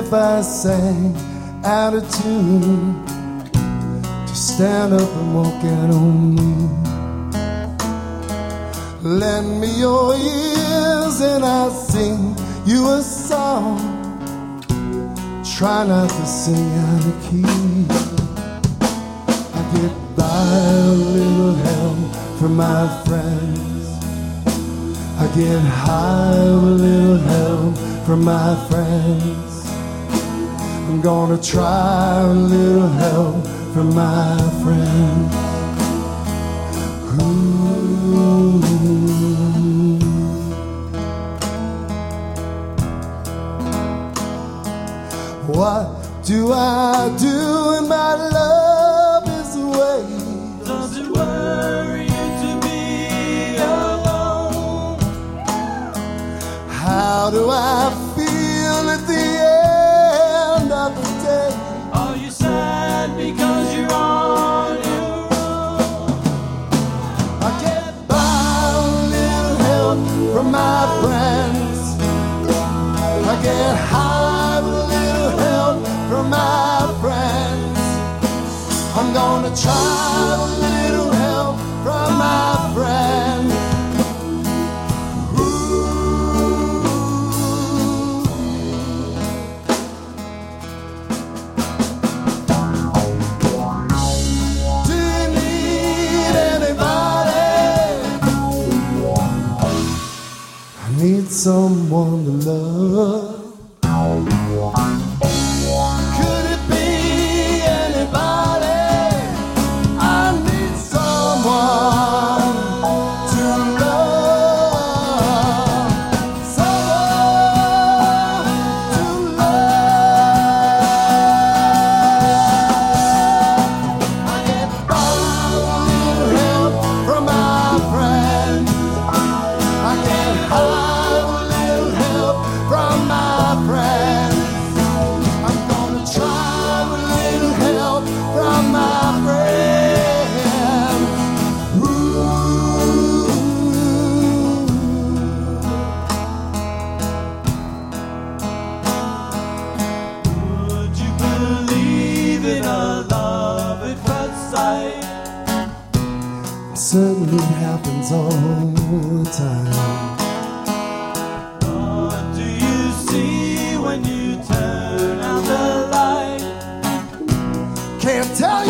if I sang out of tune? Just stand up and walk out on me. Lend me your ears and I'll sing you a song. Try not to sing out of key. I get by a little help from my friends. I get high a little help from my friends. I'm gonna try a little help from my friends. Ooh. What do I do when my love is away? Does it worry you to be alone? How do I friends. I get high with a little help from my friends. I'm gonna try need someone to love. Certainly happens all the time. What do you see when you turn out the light? Can't tell you,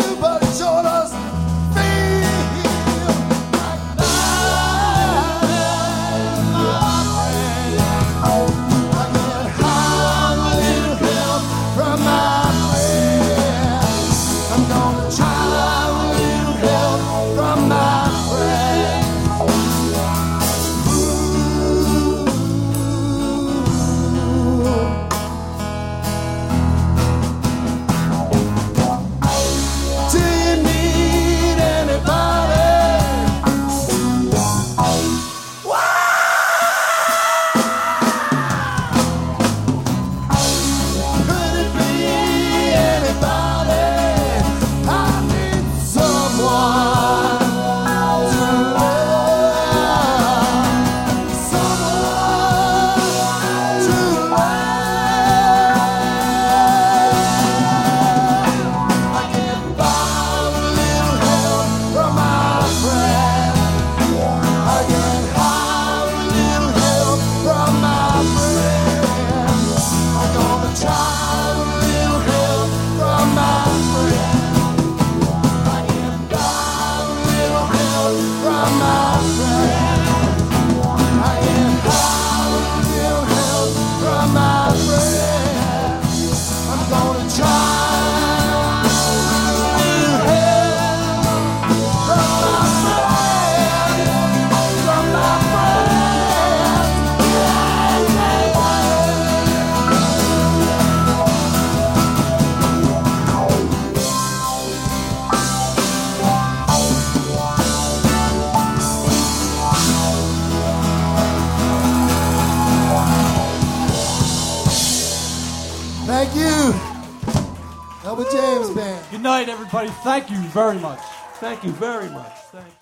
Thank you. Elwood James Band. Good night, everybody. Thank you very much. Thank you very much. Thank you.